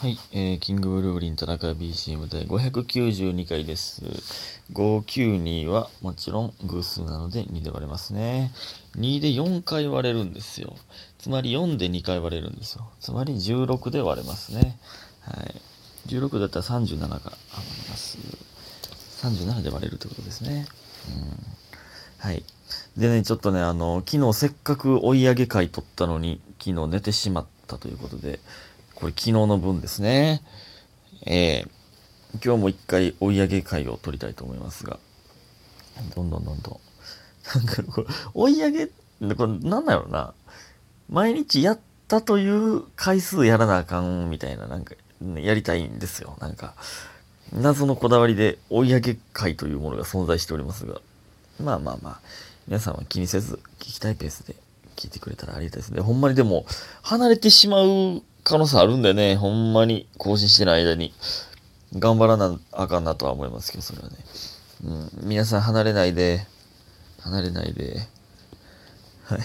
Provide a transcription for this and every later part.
はい、えー、キングブルーリン田中 BCM で592回です。592はもちろん偶数なので2で割れますね。2で4回割れるんですよ。つまり4で2回割れるんですよ。つまり16で割れますね。はい。16だったら37が余ります。37で割れるということですね。うん。はい。でね、ちょっとね、あの、昨日せっかく追い上げ会取ったのに、昨日寝てしまったということで、これ昨日の分ですね。えー、今日も一回追い上げ会を取りたいと思いますが、どんどんどんどん。なんかこれ、追い上げ、これなんだろうな。毎日やったという回数やらなあかんみたいな、なんか、やりたいんですよ。なんか、謎のこだわりで追い上げ会というものが存在しておりますが、まあまあまあ、皆さんは気にせず聞きたいペースで聞いてくれたらありがたいですね。ほんまにでも、離れてしまう可能性あるんでね、ほんまに。更新してない間に。頑張らなあかんなとは思いますけど、それはね。うん、皆さん離れないで、離れないで、はい。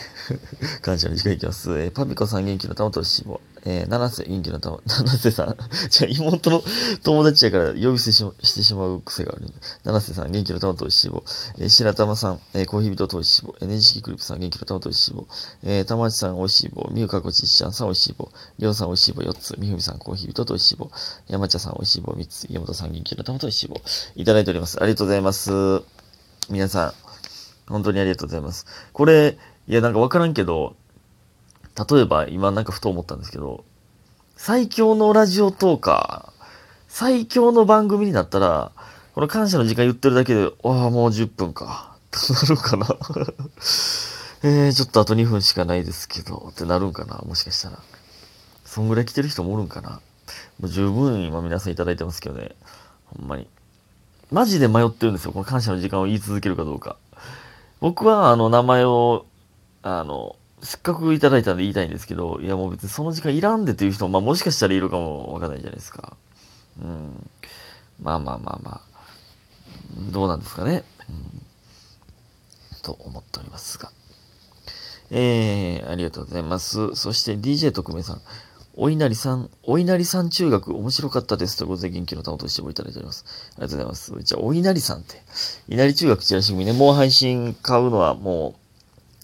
感謝の時間いきます。えーパピコさん元気の玉としぼ。えー、七瀬元気の玉、七瀬さん。じゃ妹の友達やから呼び捨てししてしまう癖がある。七瀬さん元気の玉としぼ。えー、白玉さん、えー、コーヒー人としぼ。えー、ねじきクリップさん元気の玉としぼ。えー、玉内さんおいしい棒。みゆかこちっちゃんさんおいしい棒。りょうさんおいしい棒4つ。みふみさんコーヒー人としぼ。山茶さんおいしい棒3つ。山本さん元気の玉としぼ。いただいております。ありがとうございます。皆さん、本当にありがとうございます。これ、いや、なんかわからんけど、例えば今なんかふと思ったんですけど、最強のラジオトーカー、最強の番組になったら、この感謝の時間言ってるだけで、ああ、もう10分か。となるかな。えー、ちょっとあと2分しかないですけど、ってなるんかな。もしかしたら。そんぐらい来てる人もおるんかな。もう十分今皆さんいただいてますけどね。ほんまに。マジで迷ってるんですよ。この感謝の時間を言い続けるかどうか。僕はあの名前を、あの、せっかくいただいたんで言いたいんですけど、いやもう別にその時間いらんでっていう人も、まあもしかしたらいるかもわかんないじゃないですか。うん。まあまあまあまあ。どうなんですかね。うん、と思っておりますが。えー、ありがとうございます。そして DJ 特命さん。お稲荷さん、お稲荷さん中学面白かったですということで元気の玉としてもいただいております。ありがとうございます。じゃあ、お稲荷さんって、稲荷中学チラシ組ね、もう配信買うのはもう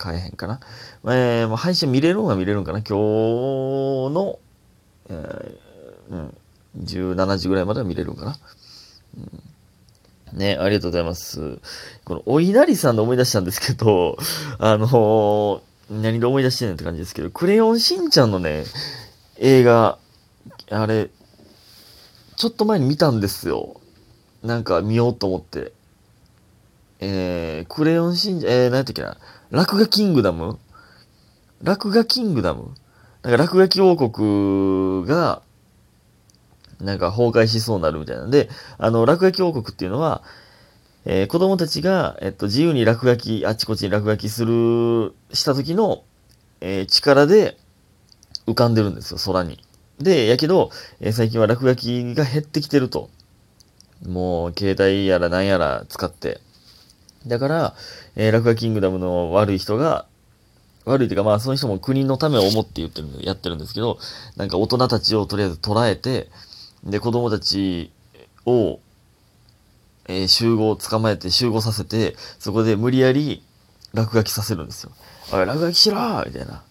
買えへんかな。えー、もう配信見れるのは見れるんかな。今日の、えー、うん、17時ぐらいまでは見れるんかな。うん、ね、ありがとうございます。この、お稲荷さんで思い出したんですけど、あのー何で思い出してんねって感じですけど、クレヨンしんちゃんのね、映画、あれ、ちょっと前に見たんですよ。なんか見ようと思って。えー、クレヨンしんちゃん、えー、何やったっけな。落書キングダム？落書キングダム？なんか落書き王国が、なんか崩壊しそうになるみたいなんで、あの、落書き王国っていうのは、えー子供たちが、えっと、自由に落書き、あちこちに落書きする、した時の、えー力で浮かんでるんですよ、空に。で、やけど、えー最近は落書きが減ってきてると。もう、携帯やら何やら使って。だから、えー落書きキングダムの悪い人が、悪いというか、まあ、その人も国のためを思って言ってるんで、やってるんですけど、なんか大人たちをとりあえず捉えて、で、子供たちを、えー集合、捕まえて集合させて、そこで無理やり落書きさせるんですよ。おい、落書きしろみたいな。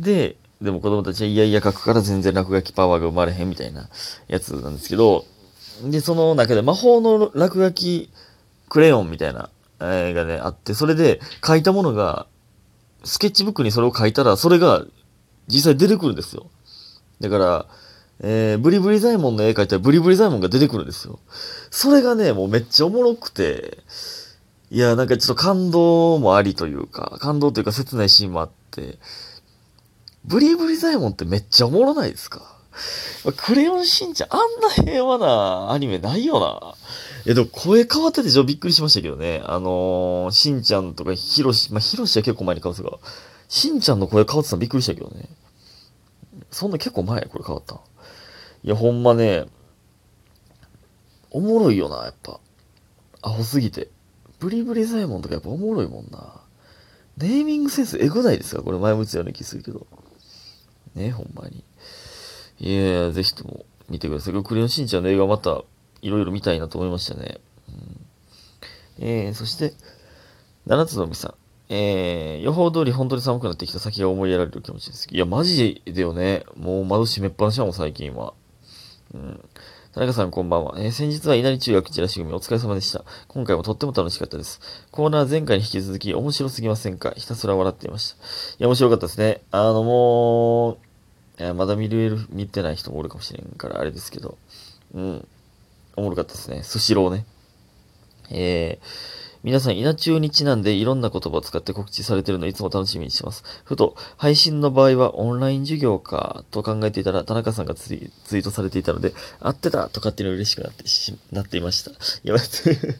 で、でも子供たちはいやいや書くから全然落書きパワーが生まれへんみたいなやつなんですけど、で、その中で魔法の落書きクレヨンみたいな、えーがね、あって、それで書いたものが、スケッチブックにそれを書いたら、それが実際出てくるんですよ。だから、えー、ブリブリザイモンの絵描いたらブリブリザイモンが出てくるんですよ。それがね、もうめっちゃおもろくて、いや、なんかちょっと感動もありというか、感動というか切ないシーンもあって、ブリブリザイモンってめっちゃおもろないですか？クレヨンしんちゃん、あんな平和なアニメないよな。え、でも声変わっててちょびっくりしましたけどね。あのー、しんちゃんとかひろし、まあ、ひろしは結構前に変わってたが、しんちゃんの声変わってたのびっくりしたけどね。そんな結構前これ変わったいや、ほんまね、おもろいよな、やっぱ。アホすぎて。ブリブリザイモンとかやっぱおもろいもんな。ネーミングセンスエグないですか？これ前も言ってたような気するけど。ね、ほんまに。いやいや、ぜひとも見てください。クレヨンしんちゃんの映画またいろいろ見たいなと思いましたね。うん、えー、そして、七つのみさん。えー、予報通り本当に寒くなってきた先が思いやられる気持ちです。いや、マジでよね。もう窓閉めっぱなしだもん、最近は。うん。田中さんこんばんは。えー、先日は稲荷中学チラシ組お疲れ様でした。今回もとっても楽しかったです。コーナー前回に引き続き面白すぎませんか？ひたすら笑っていました。いや、面白かったですね。あの、もう、えー、まだ見れる、見てない人もおるかもしれんからあれですけど。うん。おもろかったですね。スシローね。えー、皆さん、稲中にちなんでいろんな言葉を使って告知されてるのいつも楽しみにしてます。ふと、配信の場合はオンライン授業かと考えていたら、田中さんがツイートされていたので、合ってたとかっていうの嬉しくなってし、なっていました。いや、待って。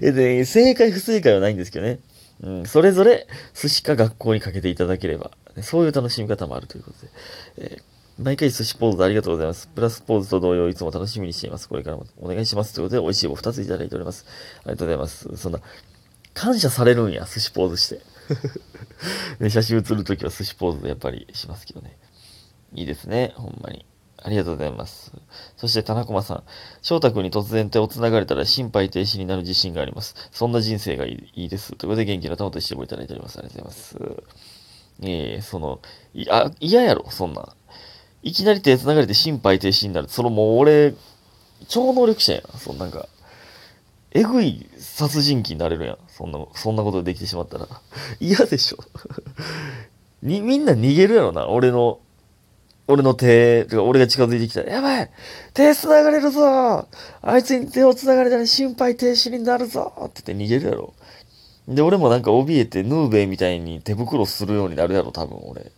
えで、正解不正解はないんですけどね。うん、それぞれ寿司か学校にかけていただければ、そういう楽しみ方もあるということで。えー毎回寿司ポーズありがとうございます。プラスポーズと同様いつも楽しみにしています。これからもお願いします。ということで、美味しい棒2ついただいております。ありがとうございます。そんな、感謝されるんや、寿司ポーズして。ね、写真写るときは寿司ポーズやっぱりしますけどね。いいですね、ほんまに。ありがとうございます。そして、田中さん。翔太君に突然手を繋がれたら心肺停止になる自信があります。そんな人生がいいです。ということで、元気な玉と一緒にいただいております。ありがとうございます。えー、その、いや、嫌やろ、そんな。いきなり手繋がれて心肺停止になる。そのもう俺、超能力者やな。そんなんか、えぐい殺人鬼になれるやん。そんな、そんなことできてしまったら。嫌でしょ。に、みんな逃げるやろな。俺の、俺の手、とか俺が近づいてきたら、やばい手繋がれるぞあいつに手を繋がれたら心肺停止になるぞって言って逃げるやろ。で、俺もなんか怯えてヌーベイみたいに手袋するようになるやろ、多分俺。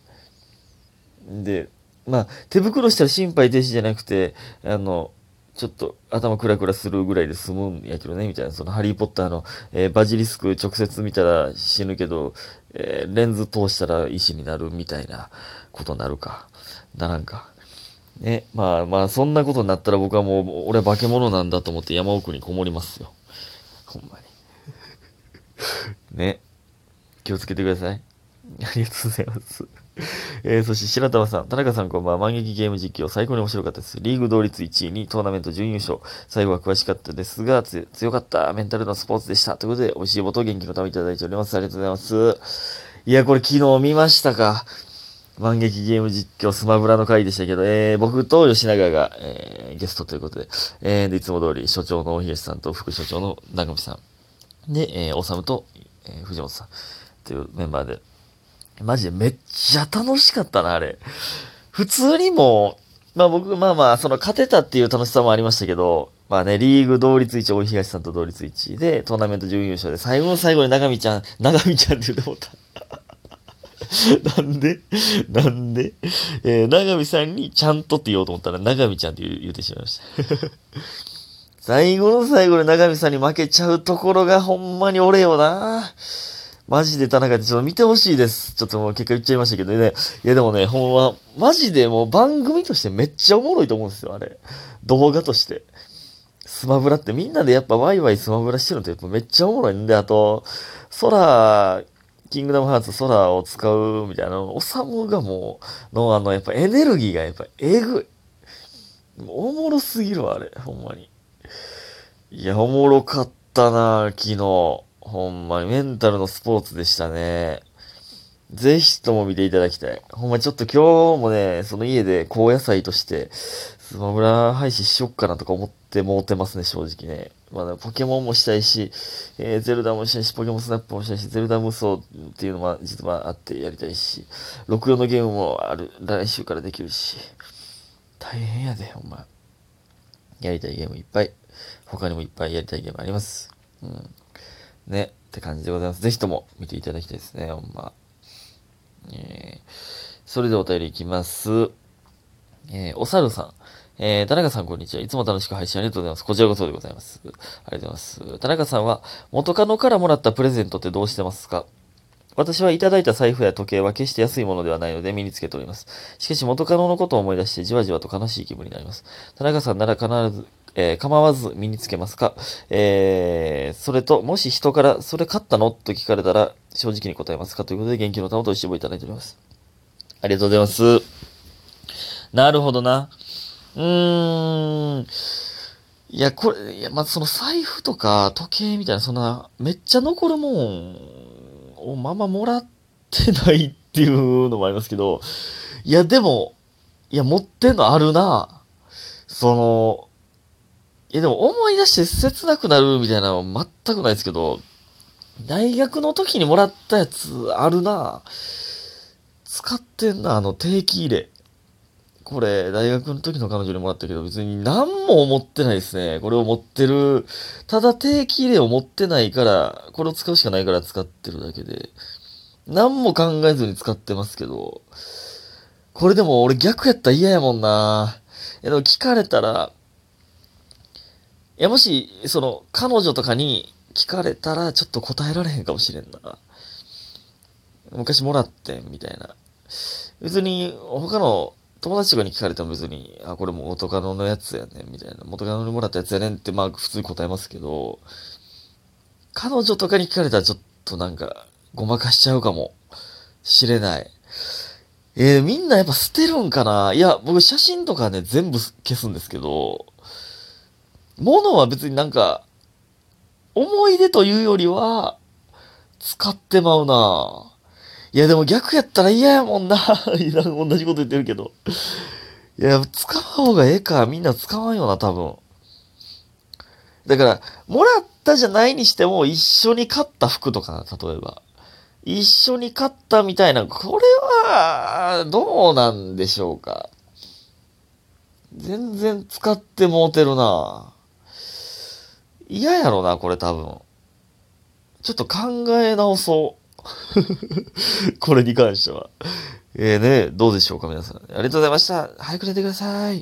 で、まあ、手袋したら心肺停止じゃなくて、あの、ちょっと頭クラクラするぐらいで済むんやけどね、みたいな。そのハリーポッターの、えー、バジリスク直接見たら死ぬけど、えー、レンズ通したら石になるみたいなことになるか。ならんか。ね、まあまあ、そんなことになったら僕はもう、俺は化け物なんだと思って山奥にこもりますよ。ほんまに。ね。気をつけてください。ありがとうございます。えー、そして白玉さん、田中さんこんばんは。万劇ゲーム実況、最高に面白かったです。リーグ同率1位にトーナメント準優勝。最後は詳しかったですが、強かった。メンタルのスポーツでした。ということで、美味しいこと元気のためいただいております。ありがとうございます。いや、これ昨日見ましたか。万劇ゲーム実況スマブラの回でしたけど、えー、僕と吉永が、えー、ゲストということで、えー、でいつも通り所長の大東さんと副所長の長見さん。で、えー、おさむと、えー、藤本さんというメンバーで、マジでめっちゃ楽しかったな、あれ。普通にもまあ僕、まあまあ、その勝てたっていう楽しさもありましたけど、まあね、リーグ同率1、大東さんと同率1で、トーナメント準優勝で、最後の最後に長見ちゃん、長見ちゃんって言うてもった。なんで？なんで？えー、長見さんにちゃんとって言おうと思ったら、長見ちゃんって言うてしまいました。最後の最後で長見さんに負けちゃうところがほんまに俺よな。マジで田中でちょっと見てほしいです。ちょっともう結果言っちゃいましたけどね。いやでもね、ほんま、マジでもう番組としてめっちゃおもろいと思うんですよ、あれ。動画として。スマブラってみんなでやっぱワイワイスマブラしてるのってやっぱめっちゃおもろいんで、あと、空、キングダムハーツ空を使うみたいな、おさむがもう、のあの、やっぱエネルギーがやっぱえぐい。おもろすぎるわ、あれ、ほんまに。いや、おもろかったな昨日。ほんまにメンタルのスポーツでしたね。ぜひとも見ていただきたい。ほんまちょっと今日もね、その家で高野菜として、スマブラ配信しよっかなとか思ってもうてますね、正直ね。まだポケモンもしたいし、えー、ゼルダもしたいし、ポケモンスナップもしたいし、ゼルダ無双っていうのも実はあってやりたいし、64のゲームもある、来週からできるし、大変やで、ほんま。やりたいゲームいっぱい。他にもいっぱいやりたいゲームあります。うん。ね、って感じでございます。ぜひとも見ていただきたいですね、ほんま。えー、それでお便りいきます。えー、おさるさん。えー、田中さんこんにちは。いつも楽しく配信ありがとうございます。こちらこそでございます。ありがとうございます。田中さんは、元カノからもらったプレゼントってどうしてますか？私はいただいた財布や時計は決して安いものではないので身につけております。しかし元カノのことを思い出してじわじわと悲しい気分になります。田中さんなら必ず、えー、構わず身につけますか？えー、それと、もし人からそれ買ったの？と聞かれたら正直に答えますか？ということで元気の玉と一緒にいただいております。ありがとうございます。なるほどな。うーん。いや、これ、いや、まその財布とか時計みたいな、そんな、めっちゃ残るもんをままもらってないっていうのもありますけど、いや、でも、いや、持ってんのあるな。その、いや、でも思い出して切なくなるみたいなのは全くないですけど、大学の時にもらったやつあるな。使ってんな、あの定期入れ。これ、大学の時の彼女にもらったけど、別に何も思ってないですね。これを持ってる。ただ定期入れを持ってないから、これを使うしかないから使ってるだけで。何も考えずに使ってますけど。これでも俺逆やったら嫌やもんな。いやでも聞かれたら、いやもし、その、彼女とかに聞かれたらちょっと答えられへんかもしれんな。昔もらってん、みたいな。別に、他の友達とかに聞かれても別に、あ、これも元カノのやつやねん、みたいな。元カノにもらったやつやねんって、まあ普通に答えますけど、彼女とかに聞かれたらちょっとなんか、ごまかしちゃうかもしれない。えー、みんなやっぱ捨てるんかないや、僕写真とかね、全部消すんですけど、物は別になんか、思い出というよりは、使ってまうないや、でも逆やったら嫌やもんな。同じこと言ってるけど。いや、使わん方がええか。みんな使わんよな、多分。だから、もらったじゃないにしても、一緒に買った服とかな、例えば。一緒に買ったみたいな、これは、どうなんでしょうか。全然使ってもうてるな。嫌やろな、これ多分。ちょっと考え直そう。これに関しては。えーね、どうでしょうか、皆さん。ありがとうございました。早く寝てください。